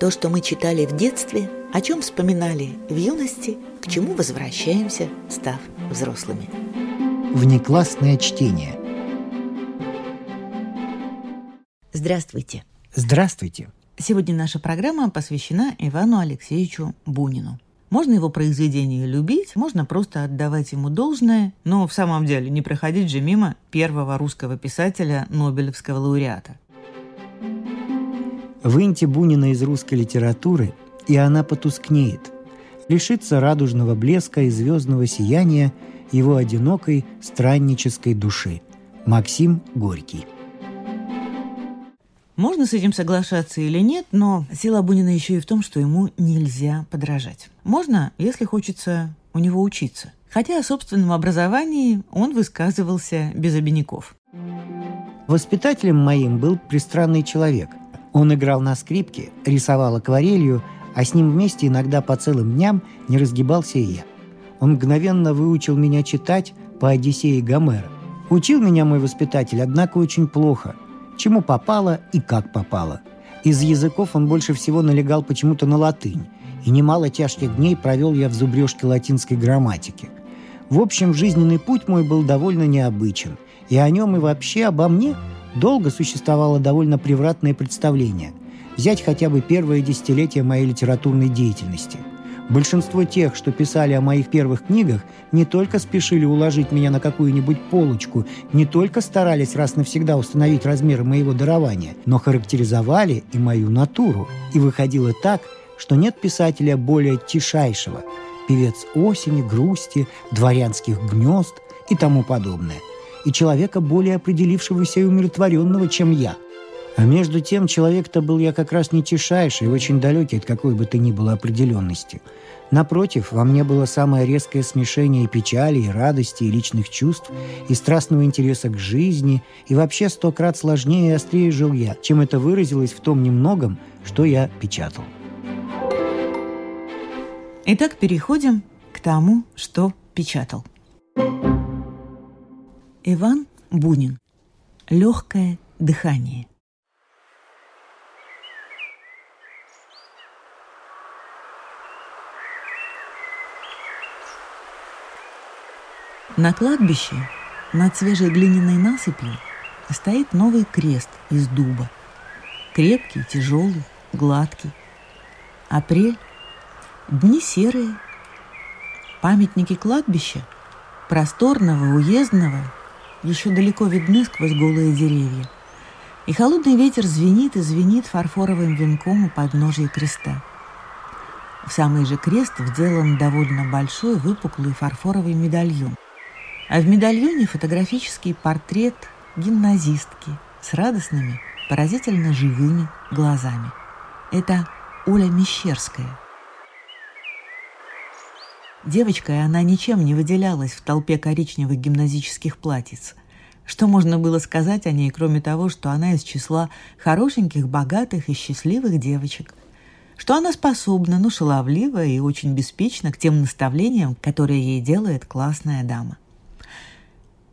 То, что мы читали в детстве, о чем вспоминали в юности, к чему возвращаемся, став взрослыми. Внеклассное чтение. Здравствуйте. Здравствуйте. Сегодня наша программа посвящена Ивану Алексеевичу Бунину. Можно его произведение любить, можно просто отдавать ему должное, но в самом деле не проходить же мимо первого русского писателя, Нобелевского лауреата. Выньте Бунина из русской литературы, и она потускнеет. Лишится радужного блеска и звездного сияния его одинокой страннической души. Максим Горький. Можно с этим соглашаться или нет, но сила Бунина еще и в том, что ему нельзя подражать. Можно, если хочется у него учиться. Хотя о собственном образовании он высказывался без обиняков. Воспитателем моим был пристранный человек. Он играл на скрипке, рисовал акварелью, а с ним вместе иногда по целым дням не разгибался и я. Он мгновенно выучил меня читать по Одиссее Гомера. Учил меня мой воспитатель, однако очень плохо – чему попало и как попало. Из языков он больше всего налегал почему-то на латынь, и немало тяжких дней провел я в зубрежке латинской грамматики. В общем, жизненный путь мой был довольно необычен, и о нем и вообще обо мне долго существовало довольно превратное представление. Взять хотя бы первое десятилетие моей литературной деятельности – Большинство тех, что писали о моих первых книгах, не только спешили уложить меня на какую-нибудь полочку, не только старались раз навсегда установить размеры моего дарования, но характеризовали и мою натуру. И выходило так, что нет писателя более тишайшего. Певец осени, грусти, дворянских гнезд и тому подобное. И человека более определившегося и умиротворенного, чем я – а между тем, человек-то был я как раз не тишайший и очень далекий от какой бы то ни было определенности. Напротив, во мне было самое резкое смешение и печали, и радости, и личных чувств, и страстного интереса к жизни, и вообще сто крат сложнее и острее жил я, чем это выразилось в том немногом, что я печатал. Итак, переходим к тому, что печатал. Иван Бунин. Легкое дыхание. На кладбище над свежей глиняной насыпью стоит новый крест из дуба. Крепкий, тяжелый, гладкий. Апрель. Дни серые. Памятники кладбища, просторного, уездного, еще далеко видны сквозь голые деревья. И холодный ветер звенит и звенит фарфоровым венком у подножия креста. В самый же крест вделан довольно большой выпуклый фарфоровый медальон – а в медальоне фотографический портрет гимназистки с радостными, поразительно живыми глазами. Это Оля Мещерская. Девочкой она ничем не выделялась в толпе коричневых гимназических платьиц. Что можно было сказать о ней, кроме того, что она из числа хорошеньких, богатых и счастливых девочек? Что она способна, но шаловлива и очень беспечна к тем наставлениям, которые ей делает классная дама.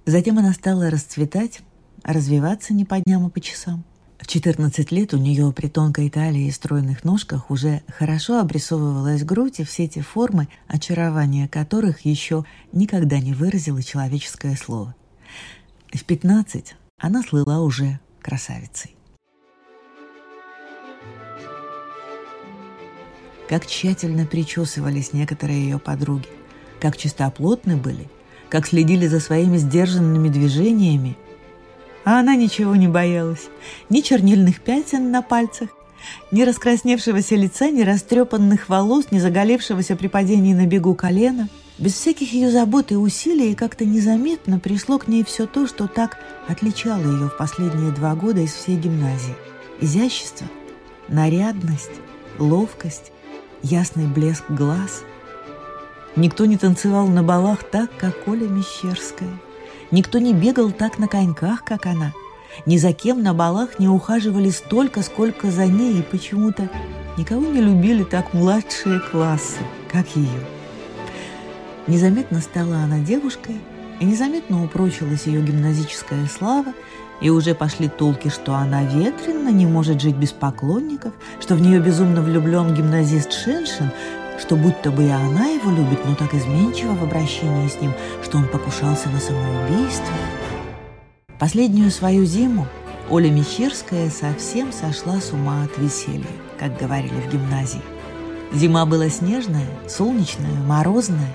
Затем она стала расцветать, развиваться не по дням, а по часам. В 14 лет у нее при тонкой талии и стройных ножках уже хорошо обрисовывалась грудь и все те формы, очарования которых еще никогда не выразило человеческое слово. В 15 она слыла уже красавицей. Как тщательно причесывались некоторые ее подруги, как чистоплотны были как следили за своими сдержанными движениями. А она ничего не боялась. Ни чернильных пятен на пальцах, ни раскрасневшегося лица, ни растрепанных волос, ни заголевшегося при падении на бегу колена. Без всяких ее забот и усилий как-то незаметно пришло к ней все то, что так отличало ее в последние два года из всей гимназии. Изящество, нарядность, ловкость, ясный блеск глаз – Никто не танцевал на балах так, как Оля Мещерская. Никто не бегал так на коньках, как она. Ни за кем на балах не ухаживали столько, сколько за ней, и почему-то никого не любили так младшие классы, как ее. Незаметно стала она девушкой, и незаметно упрочилась ее гимназическая слава, И уже пошли толки, что она ветрена, не может жить без поклонников, что в нее безумно влюблен гимназист Шеншин, что будто бы и она его любит, но так изменчиво в обращении с ним, что он покушался на самоубийство. Последнюю свою зиму Оля Мещерская совсем сошла с ума от веселья, как говорили в гимназии. Зима была снежная, солнечная, морозная.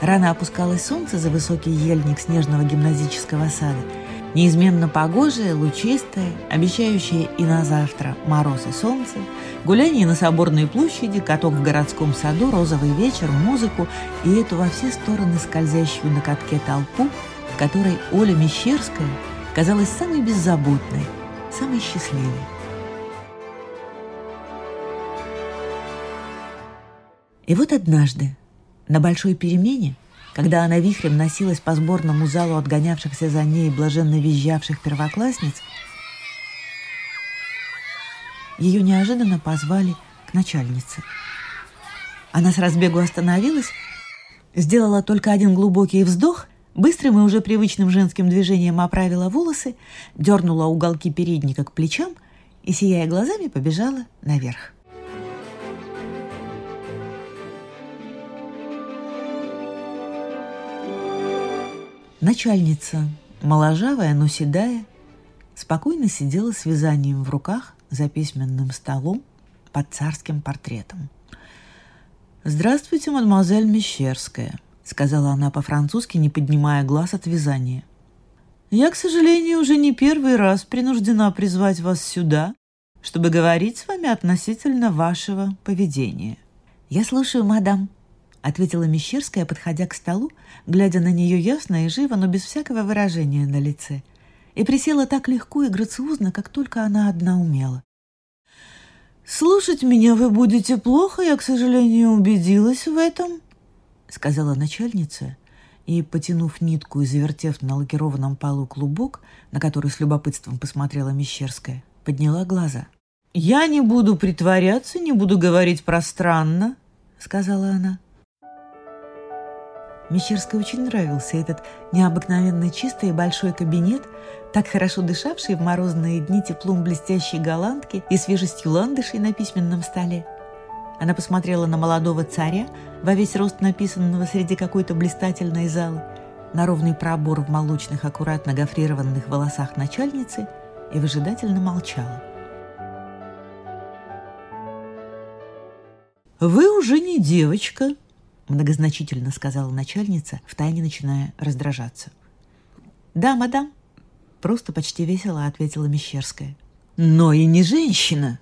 Рано опускалось солнце за высокий ельник снежного гимназического сада – Неизменно погожее, лучистое, обещающее и на завтра мороз и солнце, гуляние на Соборной площади, каток в городском саду, розовый вечер, музыку и эту во все стороны скользящую на катке толпу, в которой Оля Мещерская казалась самой беззаботной, самой счастливой. И вот однажды, на большой перемене, когда она вихрем носилась по сборному залу отгонявшихся за ней блаженно визжавших первоклассниц, ее неожиданно позвали к начальнице. Она с разбегу остановилась, сделала только один глубокий вздох, быстрым и уже привычным женским движением оправила волосы, дернула уголки передника к плечам и, сияя глазами, побежала наверх. Начальница, моложавая, но седая, спокойно сидела с вязанием в руках за письменным столом под царским портретом. «Здравствуйте, мадемуазель Мещерская», — сказала она по-французски, не поднимая глаз от вязания. «Я, к сожалению, уже не первый раз принуждена призвать вас сюда, чтобы говорить с вами относительно вашего поведения». «Я слушаю, мадам», — ответила Мещерская, подходя к столу, глядя на нее ясно и живо, но без всякого выражения на лице, и присела так легко и грациозно, как только она одна умела. «Слушать меня вы будете плохо, я, к сожалению, убедилась в этом», — сказала начальница, и, потянув нитку и завертев на лакированном полу клубок, на который с любопытством посмотрела Мещерская, подняла глаза. «Я не буду притворяться, не буду говорить пространно», — сказала она. Мещерской очень нравился этот необыкновенно чистый и большой кабинет, так хорошо дышавший в морозные дни теплом блестящей голландки и свежестью ландышей на письменном столе. Она посмотрела на молодого царя, во весь рост написанного среди какой-то блистательной залы, на ровный пробор в молочных, аккуратно гофрированных волосах начальницы и выжидательно молчала. «Вы уже не девочка», многозначительно сказала начальница, втайне начиная раздражаться. «Да, мадам», — просто почти весело ответила Мещерская. «Но и не женщина!»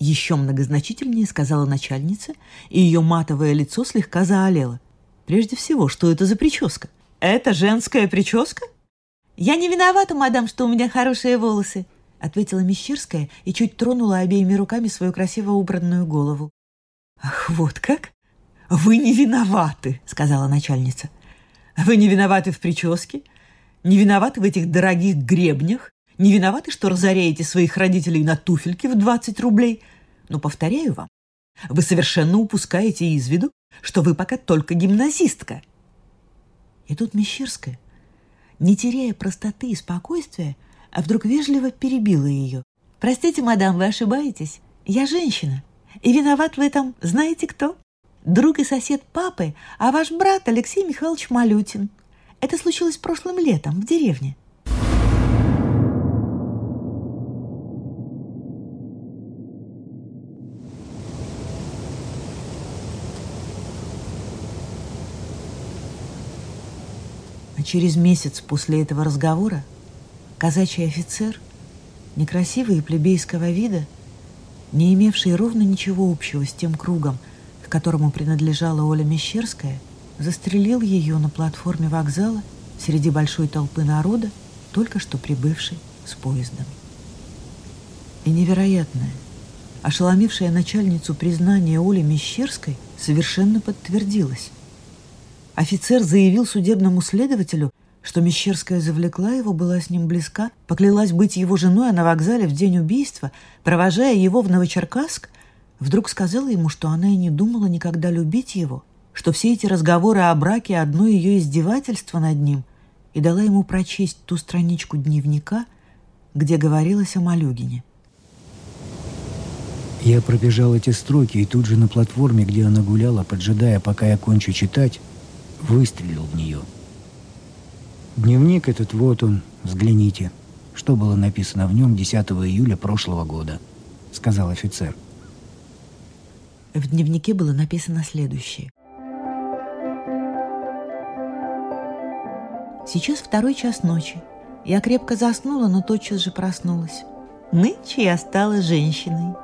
Еще многозначительнее сказала начальница, и ее матовое лицо слегка заолело. «Прежде всего, что это за прическа? Это женская прическа?» «Я не виновата, мадам, что у меня хорошие волосы», — ответила Мещерская и чуть тронула обеими руками свою красиво убранную голову. «Ах, вот как!» «Вы не виноваты», — сказала начальница. «Вы не виноваты в прическе, не виноваты в этих дорогих гребнях, не виноваты, что разоряете своих родителей на туфельки в 20 рублей. Но, повторяю вам, вы совершенно упускаете из виду, что вы пока только гимназистка». И тут Мещерская, не теряя простоты и спокойствия, а вдруг вежливо перебила ее. «Простите, мадам, вы ошибаетесь. Я женщина. И виноват в этом знаете кто?» Друг и сосед папы, а ваш брат Алексей Михайлович Малютин. Это случилось прошлым летом в деревне. А через месяц после этого разговора казачий офицер, некрасивый и плебейского вида, не имевший ровно ничего общего с тем кругом, которому принадлежала Оля Мещерская, застрелил ее на платформе вокзала среди большой толпы народа, только что прибывшей с поездом. И невероятное, ошеломившее начальницу признание Оли Мещерской совершенно подтвердилось. Офицер заявил судебному следователю, что Мещерская завлекла его, была с ним близка, поклялась быть его женой, а на вокзале в день убийства, провожая его в Новочеркасск, Вдруг сказала ему, что она и не думала никогда любить его, что все эти разговоры о браке – одно ее издевательство над ним, и дала ему прочесть ту страничку дневника, где говорилось о Малюгине. Я пробежал эти строки и тут же на платформе, где она гуляла, поджидая, пока я кончу читать, выстрелил в нее. Дневник этот вот он, взгляните. Что было написано в нем 10 июля прошлого года, сказал офицер. В дневнике было написано следующее. Сейчас второй час ночи. Я крепко заснула, но тотчас же проснулась. Нынче я стала женщиной.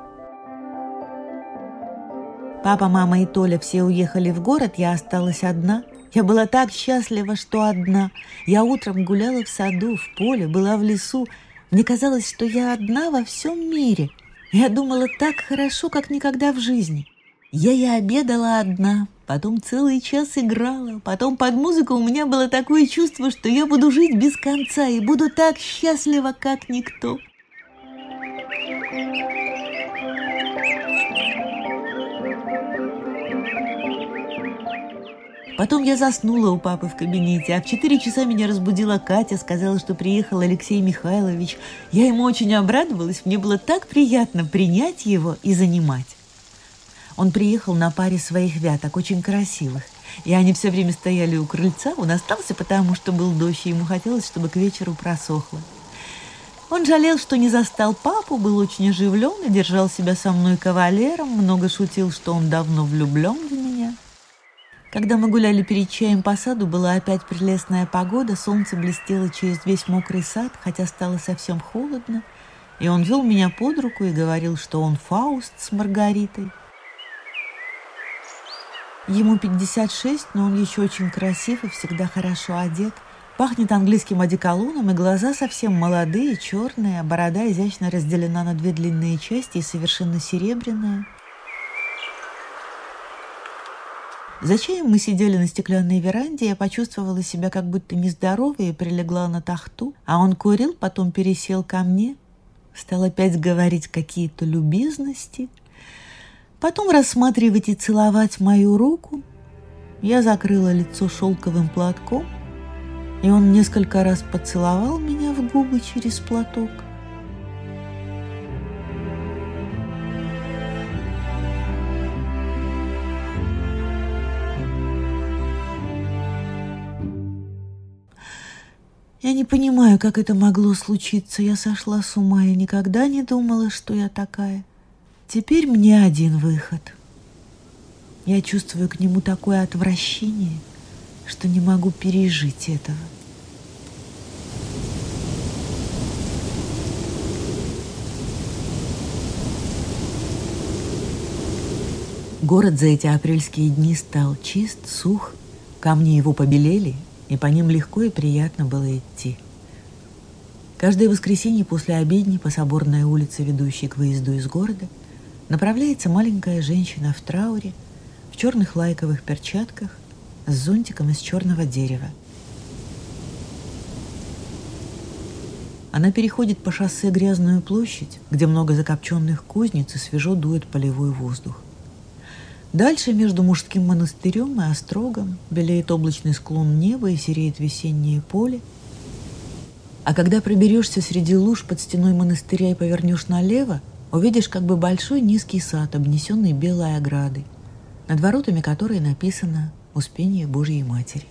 Папа, мама и Толя все уехали в город, я осталась одна. Я была так счастлива, что одна. Я утром гуляла в саду, в поле, была в лесу. Мне казалось, что я одна во всем мире. Я думала так хорошо, как никогда в жизни. Я и обедала одна, потом целый час играла, потом под музыку у меня было такое чувство, что я буду жить без конца и буду так счастлива, как никто. Потом я заснула у папы в кабинете, а в четыре часа меня разбудила Катя, сказала, что приехал Алексей Михайлович. Я ему очень обрадовалась, мне было так приятно принять его и занимать. Он приехал на паре своих вяток, очень красивых. И они все время стояли у крыльца. Он остался, потому что был дождь, и ему хотелось, чтобы к вечеру просохло. Он жалел, что не застал папу, был очень оживлен и держал себя со мной кавалером, много шутил, что он давно влюблен в меня. Когда мы гуляли перед чаем по саду, была опять прелестная погода, солнце блестело через весь мокрый сад, хотя стало совсем холодно, и он вел меня под руку и говорил, что он Фауст с Маргаритой. Ему 56, но он еще очень красив и всегда хорошо одет. Пахнет английским одеколоном, и глаза совсем молодые, черные, а борода изящно разделена на две длинные части и совершенно серебряная. За чаем мы сидели на стеклянной веранде, я почувствовала себя как будто нездоровой и прилегла на тахту, а он курил, потом пересел ко мне, стал опять говорить какие-то любезности – Потом рассматривать и целовать мою руку. Я закрыла лицо шелковым платком, и он несколько раз поцеловал меня в губы через платок. Я не понимаю, как это могло случиться. Я сошла с ума и никогда не думала, что я такая. Теперь мне один выход. Я чувствую к нему такое отвращение, что не могу пережить этого. Город за эти апрельские дни стал чист, сух, камни его побелели, и по ним легко и приятно было идти. Каждое воскресенье после обедни по соборной улице, ведущей к выезду из города – направляется маленькая женщина в трауре, в черных лайковых перчатках, с зонтиком из черного дерева. Она переходит по шоссе грязную площадь, где много закопченных кузнец и свежо дует полевой воздух. Дальше между мужским монастырем и острогом белеет облачный склон неба и сереет весеннее поле. А когда проберешься среди луж под стеной монастыря и повернешь налево, увидишь как бы большой низкий сад, обнесенный белой оградой, над воротами которой написано «Успение Божьей Матери».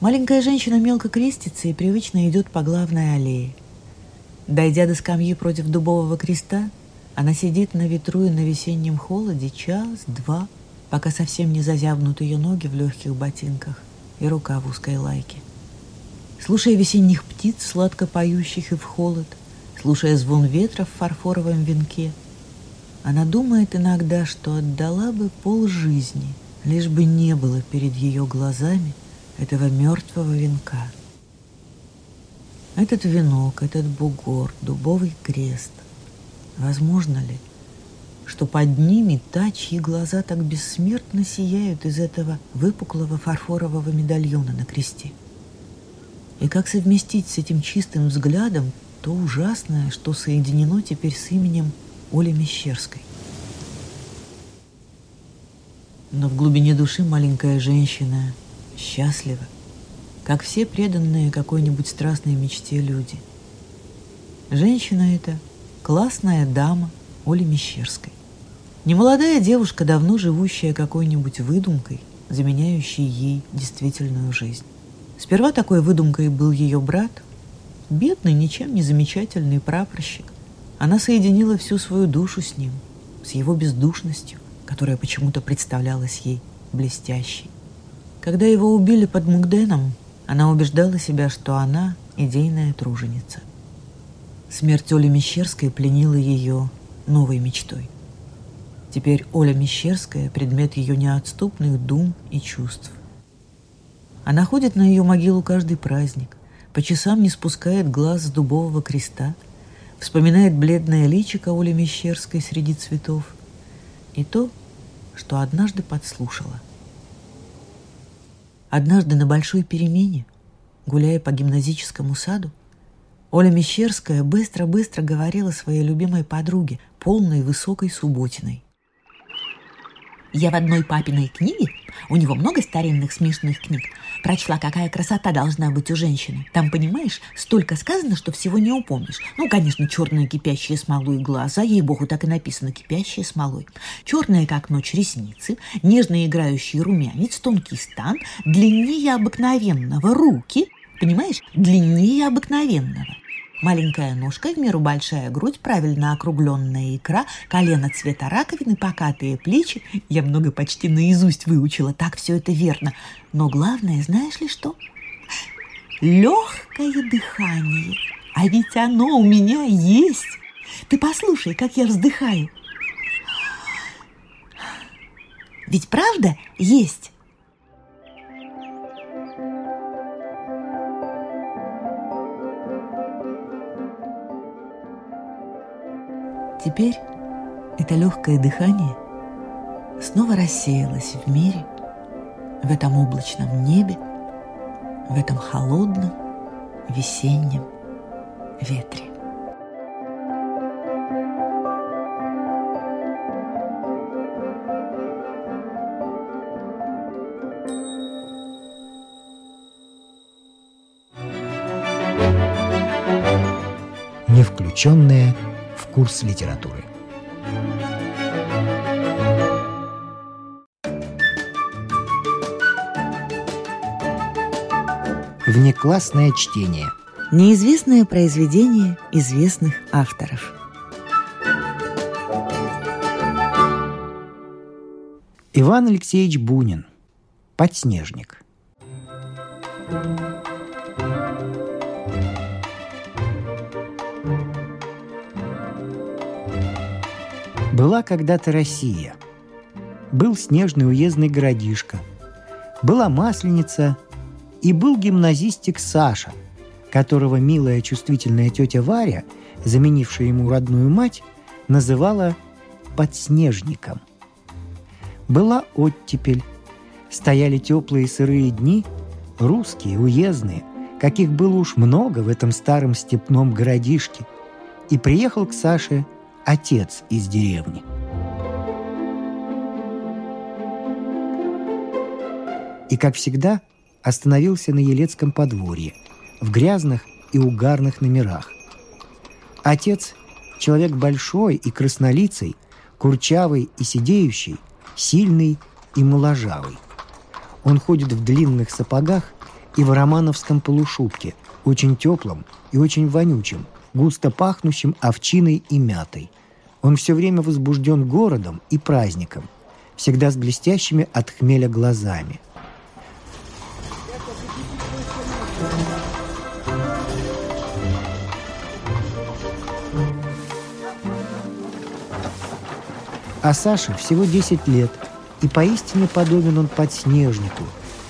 Маленькая женщина мелко крестится и привычно идет по главной аллее. Дойдя до скамьи против дубового креста, она сидит на ветру и на весеннем холоде час, два, пока совсем не зазябнут ее ноги в легких ботинках и рука в узкой лайке. Слушая весенних птиц, сладко поющих и в холод, слушая звон ветра в фарфоровом венке. Она думает иногда, что отдала бы пол жизни, лишь бы не было перед ее глазами этого мертвого венка. Этот венок, этот бугор, дубовый крест. Возможно ли, что под ними та, чьи глаза так бессмертно сияют из этого выпуклого фарфорового медальона на кресте? И как совместить с этим чистым взглядом то ужасное, что соединено теперь с именем Оли Мещерской. Но в глубине души маленькая женщина счастлива, как все преданные какой-нибудь страстной мечте люди. Женщина эта – классная дама Оли Мещерской. Немолодая девушка, давно живущая какой-нибудь выдумкой, заменяющей ей действительную жизнь. Сперва такой выдумкой был ее брат, бедный, ничем не замечательный прапорщик. Она соединила всю свою душу с ним, с его бездушностью, которая почему-то представлялась ей блестящей. Когда его убили под Мугденом, она убеждала себя, что она идейная труженица. Смерть Оли Мещерской пленила ее новой мечтой. Теперь Оля Мещерская – предмет ее неотступных дум и чувств. Она ходит на ее могилу каждый праздник, по часам не спускает глаз с дубового креста, вспоминает бледное личико Оли Мещерской среди цветов и то, что однажды подслушала. Однажды на большой перемене, гуляя по гимназическому саду, Оля Мещерская быстро-быстро говорила своей любимой подруге, полной высокой субботиной. Я в одной папиной книге, у него много старинных смешных книг, прочла, какая красота должна быть у женщины. Там, понимаешь, столько сказано, что всего не упомнишь. Ну, конечно, черные кипящие смолой глаза, ей-богу, так и написано кипящие смолой. Черные, как ночь, ресницы, нежно играющий румянец, тонкий стан, длиннее обыкновенного руки, понимаешь, длиннее обыкновенного. Маленькая ножка, в меру большая грудь, правильно округленная икра, колено цвета раковины, покатые плечи. Я много почти наизусть выучила, так все это верно. Но главное, знаешь ли что? Легкое дыхание. А ведь оно у меня есть. Ты послушай, как я вздыхаю. Ведь правда есть? Теперь это легкое дыхание снова рассеялось в мире, в этом облачном небе, в этом холодном весеннем ветре. Не включенная в курс литературы. Внеклассное чтение. Неизвестное произведение известных авторов. Иван Алексеевич Бунин. Подснежник. Была когда-то Россия. Был снежный уездный городишко. Была масленица и был гимназистик Саша, которого милая чувствительная тетя Варя, заменившая ему родную мать, называла подснежником. Была оттепель. Стояли теплые сырые дни, русские, уездные, каких было уж много в этом старом степном городишке. И приехал к Саше – отец из деревни. И, как всегда, остановился на Елецком подворье, в грязных и угарных номерах. Отец – человек большой и краснолицый, курчавый и сидеющий, сильный и моложавый. Он ходит в длинных сапогах и в романовском полушубке, очень теплом и очень вонючем, густо пахнущим овчиной и мятой. Он все время возбужден городом и праздником, всегда с блестящими от хмеля глазами. А Саше всего 10 лет, и поистине подобен он подснежнику,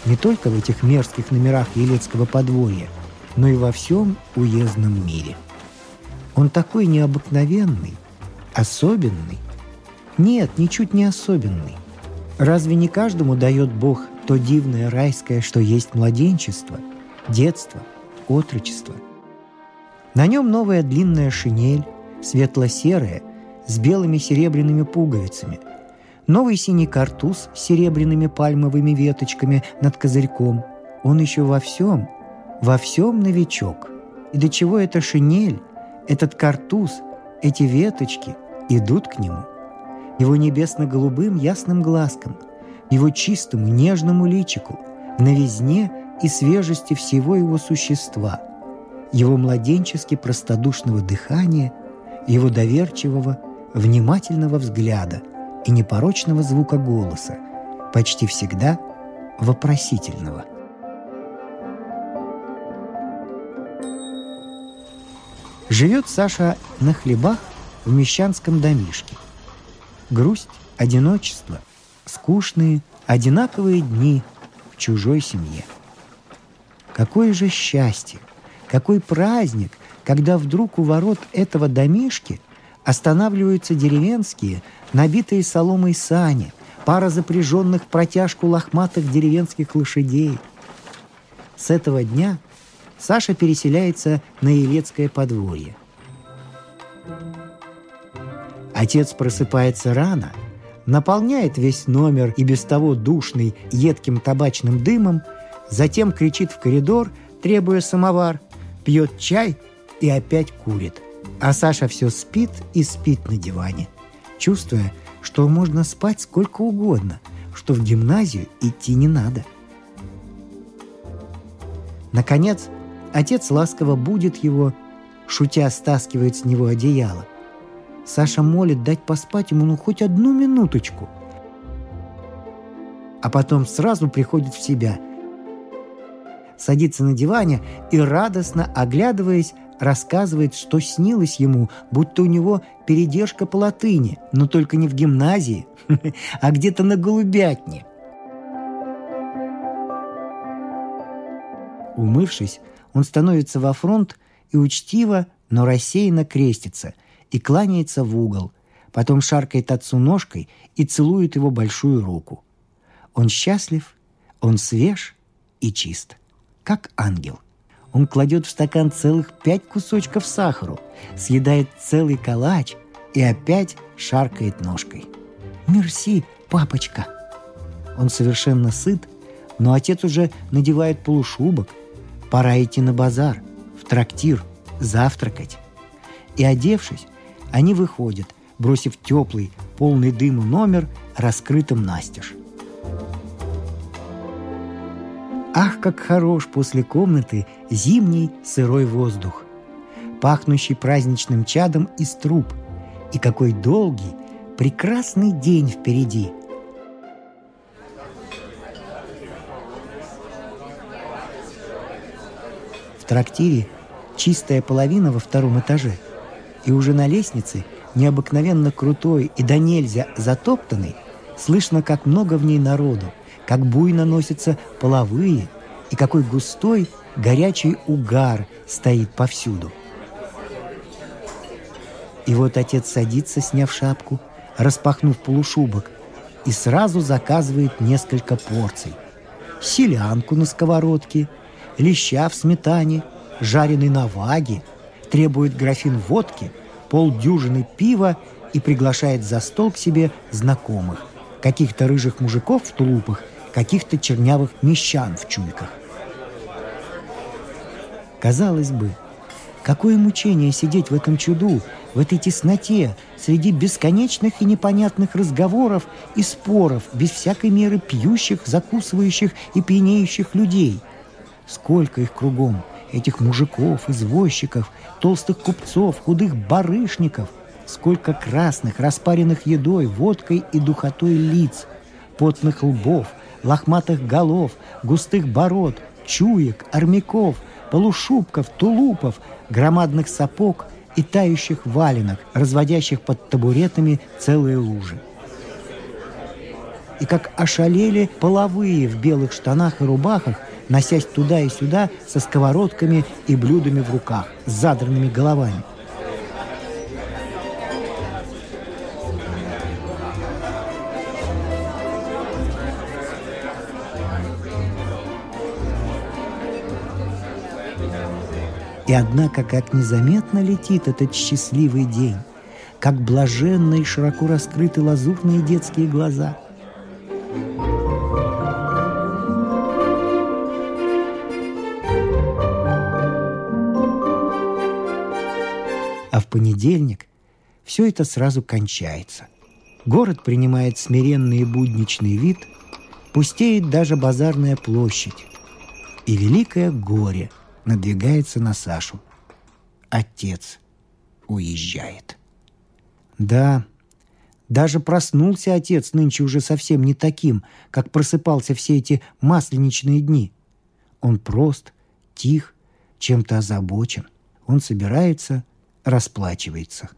не только в этих мерзких номерах Елецкого подворья, но и во всем уездном мире. Он такой необыкновенный – Особенный? Нет, ничуть не особенный. Разве не каждому дает Бог то дивное райское, что есть младенчество, детство, отрочество? На нем новая длинная шинель, светло-серая, с белыми серебряными пуговицами, новый синий картуз с серебряными пальмовыми веточками над козырьком. Он еще во всем, во всем новичок. И до чего эта шинель, Этот картуз, эти веточки идут к нему. Его небесно-голубым ясным глазкам, его чистому нежному личику, новизне и свежести всего его существа, его младенчески простодушного дыхания, его доверчивого, внимательного взгляда и непорочного звука голоса, почти всегда вопросительного – Живет Саша на хлебах в мещанском домишке. Грусть, одиночество, скучные, одинаковые дни в чужой семье. Какое же счастье, какой праздник, когда вдруг у ворот этого домишки останавливаются деревенские, набитые соломой сани, пара запряженных протяжку лохматых деревенских лошадей. С этого дня Саша переселяется на Елецкое подворье. Отец просыпается рано, наполняет весь номер и без того душный едким табачным дымом, затем кричит в коридор, требуя самовар, пьет чай и опять курит. А Саша все спит и спит на диване, чувствуя, что можно спать сколько угодно, что в гимназию идти не надо. Наконец, Отец ласково будет его, шутя стаскивает с него одеяло. Саша молит дать поспать ему ну хоть одну минуточку. А потом сразу приходит в себя. Садится на диване и, радостно оглядываясь, рассказывает, что снилось ему, будто у него передержка по латыни, но только не в гимназии, а где-то на голубятне. Умывшись, он становится во фронт и учтиво, но рассеянно крестится и кланяется в угол, потом шаркает отцу ножкой и целует его большую руку. Он счастлив, он свеж и чист, как ангел. Он кладет в стакан целых пять кусочков сахару, съедает целый калач и опять шаркает ножкой. «Мерси, папочка!» Он совершенно сыт, но отец уже надевает полушубок, Пора идти на базар, в трактир, завтракать. И одевшись, они выходят, бросив теплый, полный дыму номер раскрытым настежь. Ах, как хорош после комнаты зимний сырой воздух, пахнущий праздничным чадом из труб, и какой долгий, прекрасный день впереди – трактире чистая половина во втором этаже. И уже на лестнице, необыкновенно крутой и до нельзя затоптанной, слышно, как много в ней народу, как буйно носятся половые, и какой густой горячий угар стоит повсюду. И вот отец садится, сняв шапку, распахнув полушубок, и сразу заказывает несколько порций. Селянку на сковородке – леща в сметане, жареный на ваге, требует графин водки, полдюжины пива и приглашает за стол к себе знакомых, каких-то рыжих мужиков в тулупах, каких-то чернявых мещан в чуйках. Казалось бы, какое мучение сидеть в этом чуду, в этой тесноте, среди бесконечных и непонятных разговоров и споров, без всякой меры пьющих, закусывающих и пьянеющих людей – Сколько их кругом, этих мужиков, извозчиков, толстых купцов, худых барышников. Сколько красных, распаренных едой, водкой и духотой лиц, потных лбов, лохматых голов, густых бород, чуек, армяков, полушубков, тулупов, громадных сапог и тающих валенок, разводящих под табуретами целые лужи. И как ошалели половые в белых штанах и рубахах, носясь туда и сюда со сковородками и блюдами в руках, с задранными головами. И однако, как незаметно летит этот счастливый день, как блаженно и широко раскрыты лазурные детские глаза – А в понедельник все это сразу кончается. Город принимает смиренный и будничный вид, пустеет даже базарная площадь. И великое горе надвигается на Сашу. Отец уезжает. Да, даже проснулся отец нынче уже совсем не таким, как просыпался все эти масленичные дни. Он прост, тих, чем-то озабочен. Он собирается, расплачивается.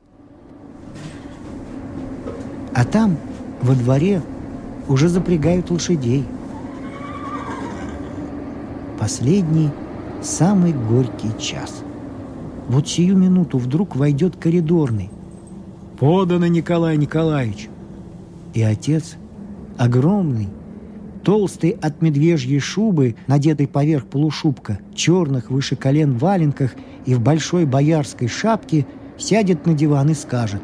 А там, во дворе, уже запрягают лошадей. Последний, самый горький час. Вот сию минуту вдруг войдет коридорный – Подано, Николай Николаевич. И отец, огромный, толстый от медвежьей шубы, надетый поверх полушубка, черных выше колен валенках и в большой боярской шапке, сядет на диван и скажет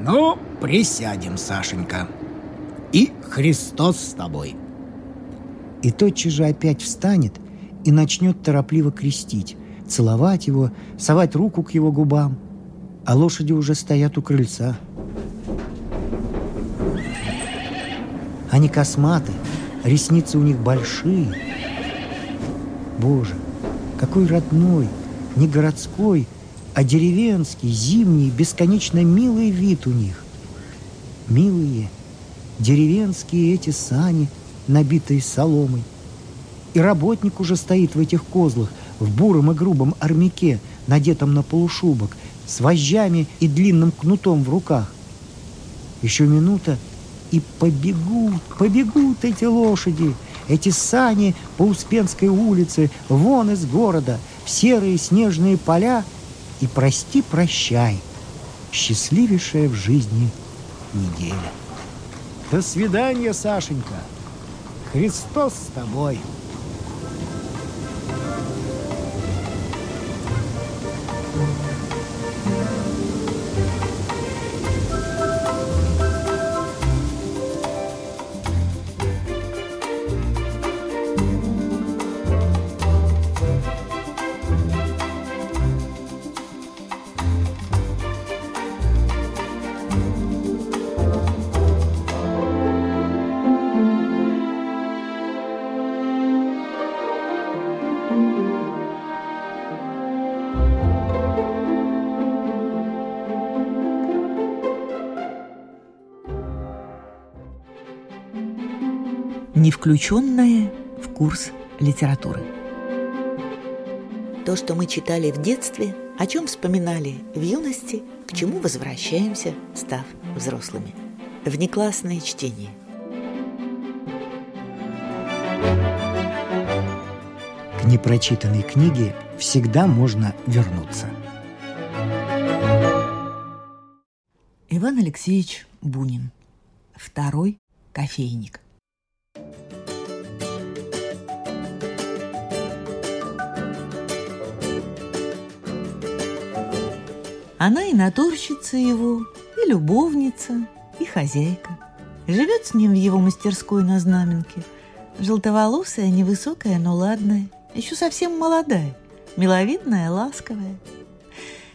«Ну, присядем, Сашенька, и Христос с тобой». И тотчас же опять встанет и начнет торопливо крестить, целовать его, совать руку к его губам – а лошади уже стоят у крыльца. Они косматы, ресницы у них большие. Боже, какой родной, не городской, а деревенский, зимний, бесконечно милый вид у них. Милые, деревенские эти сани, набитые соломой. И работник уже стоит в этих козлах, в буром и грубом армяке, надетом на полушубок – с вожжами и длинным кнутом в руках. Еще минута, и побегут, побегут эти лошади, эти сани по Успенской улице, вон из города, серые снежные поля, и прости-прощай, счастливейшая в жизни неделя. До свидания, Сашенька. Христос с тобой. Не включенное в курс литературы. То, что мы читали в детстве, о чем вспоминали в юности, к чему возвращаемся, став взрослыми. Внеклассное чтение. К непрочитанной книге всегда можно вернуться. Иван Алексеевич Бунин. Второй кофейник. Она и натурщица его, и любовница, и хозяйка. Живет с ним в его мастерской на Знаменке. Желтоволосая, невысокая, но ладная, еще совсем молодая, миловидная, ласковая.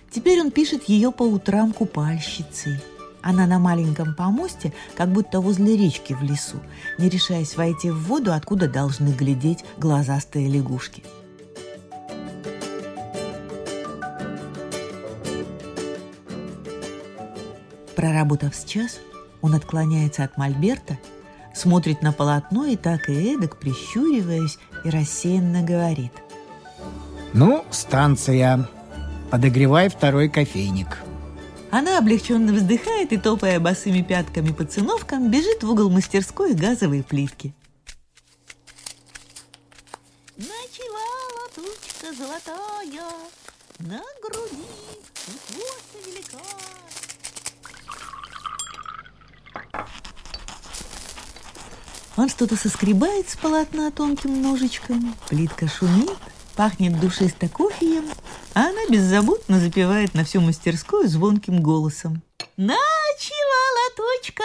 Теперь он пишет ее по утрам купальщицей. Она на маленьком помосте, как будто возле речки в лесу, не решаясь войти в воду, откуда должны глядеть глазастые лягушки – Проработав с час, он отклоняется от мольберта, смотрит на полотно и так и эдак, прищуриваясь, и рассеянно говорит. «Ну, станция. Подогревай второй кофейник». Она облегченно вздыхает и, топая босыми пятками по циновкам, бежит в угол мастерской газовой плитки. Ночевала тучка золотая на груди утеса велика. Он что-то соскребает с полотна тонким ножичком, плитка шумит, пахнет душисто кофеем, а она беззаботно запевает на всю мастерскую звонким голосом. Ночевала точка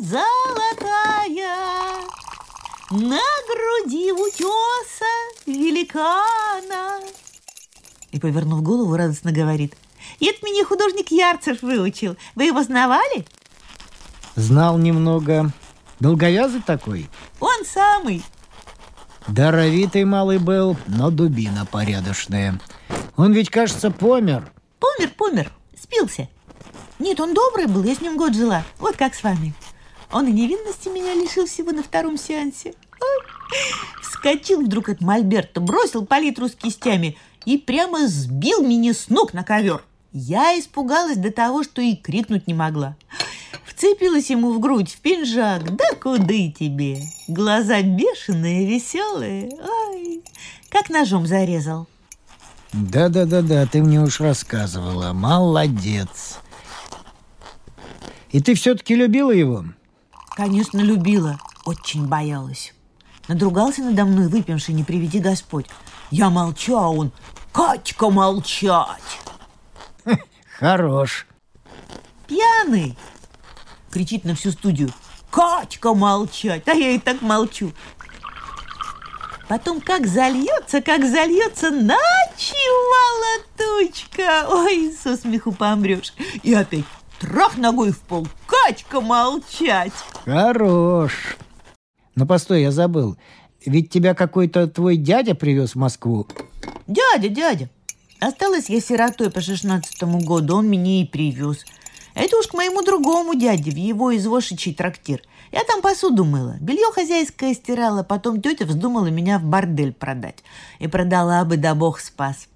золотая на груди утеса великана. И, повернув голову, радостно говорит. Это меня художник Ярцев выучил. Вы его знавали? Знал немного. Долговязый такой? Он самый. Даровитый малый был, но дубина порядочная. Он ведь, кажется, помер. Помер, помер. Спился. Нет, он добрый был, я с ним год жила. Вот как с вами. Он и невинности меня лишил всего на втором сеансе. Ой. Вскочил вдруг от Мольберта, бросил палитру с кистями и прямо сбил меня с ног на ковер. Я испугалась до того, что и крикнуть не могла. Вцепилась ему в грудь, в пинжак. Да куды тебе? Глаза бешеные, веселые. Ой, как ножом зарезал. Да-да-да-да, ты мне уж рассказывала. Молодец. И ты все-таки любила его? Конечно, любила. Очень боялась. Надругался надо мной, выпивший, не приведи Господь. Я молчу, а он «Катька, молчать!» Хорош. Пьяный! Кричит на всю студию. Катька, молчать! А я и так молчу. Потом как зальется, как зальется, ночевала тучка. Ой, со смеху помрешь. И опять трах ногой в пол. Катька, молчать! Хорош. Но постой, я забыл. Ведь тебя какой-то твой дядя привез в Москву. Дядя, дядя. Осталась я сиротой по шестнадцатому году, он меня и привез. Это уж к моему другому дяде, в его извошичий трактир. Я там посуду мыла, белье хозяйское стирала, потом тетя вздумала меня в бордель продать. И продала бы, да бог спас.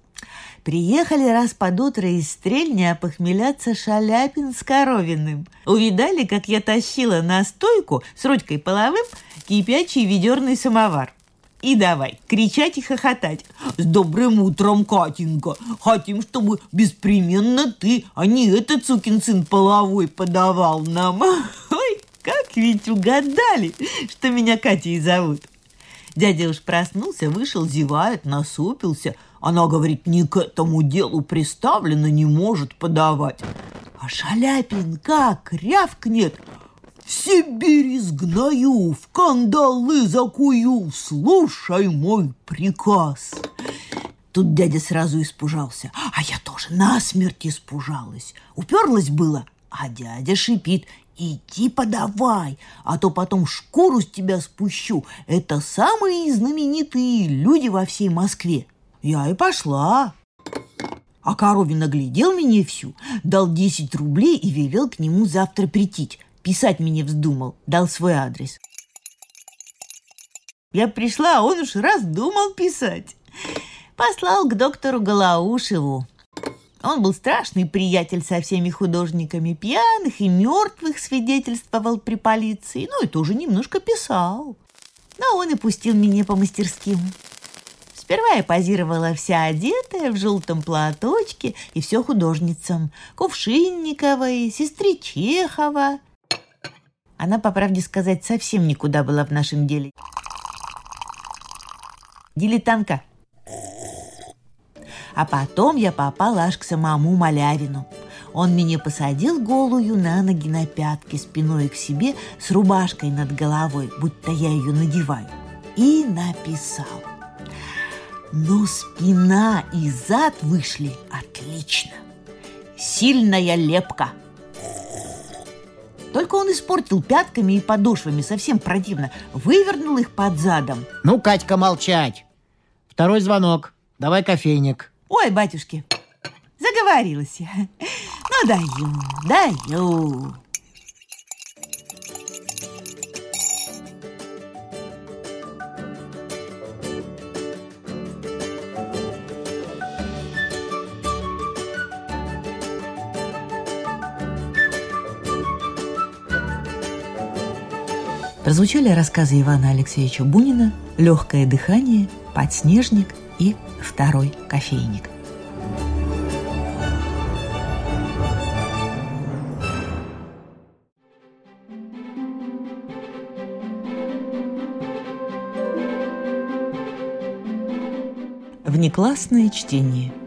Приехали раз под утро из стрельни опохмеляться Шаляпин с Коровиным. Увидали, как я тащила на стойку с ручкой половым кипячий ведерный самовар. И давай кричать и хохотать. С добрым утром, Катенька. Хотим, чтобы беспременно ты, а не этот сукин сын половой подавал нам. Ой, как ведь угадали, что меня Катей зовут. Дядя уж проснулся, вышел, зевает, насупился. Она говорит, ни к этому делу приставлено, не может подавать. А Шаляпин как рявкнет – в Сибирь изгнаю, в кандалы закую, слушай мой приказ. Тут дядя сразу испужался, а я тоже насмерть испужалась. Уперлась было, а дядя шипит, иди подавай, а то потом шкуру с тебя спущу. Это самые знаменитые люди во всей Москве. Я и пошла. А Коровин наглядел меня всю, дал 10 рублей и велел к нему завтра прийти. Писать мне вздумал, дал свой адрес. Я пришла, а он уж раздумал писать. Послал к доктору Голоушеву. Он был страшный приятель со всеми художниками, пьяных и мертвых свидетельствовал при полиции, ну и тоже немножко писал. Но он и пустил меня по мастерским. Сперва я позировала вся одетая в желтом платочке и все художницам. Кувшинниковой, сестре Чехова, она, по правде сказать, совсем никуда была в нашем деле. Дилетантка. А потом я попала аж к самому Малявину. Он меня посадил голую на ноги на пятки, спиной к себе, с рубашкой над головой, будто я ее надеваю. И написал. Но спина и зад вышли отлично. Сильная лепка – только он испортил пятками и подошвами, совсем противно. Вывернул их под задом. Ну, Катька, молчать. Второй звонок. Давай кофейник. Ой, батюшки, заговорилась я. Ну, даю, даю. Прозвучали рассказы Ивана Алексеевича Бунина «Легкое дыхание», «Подснежник» и «Второй кофейник». Внеклассное чтение –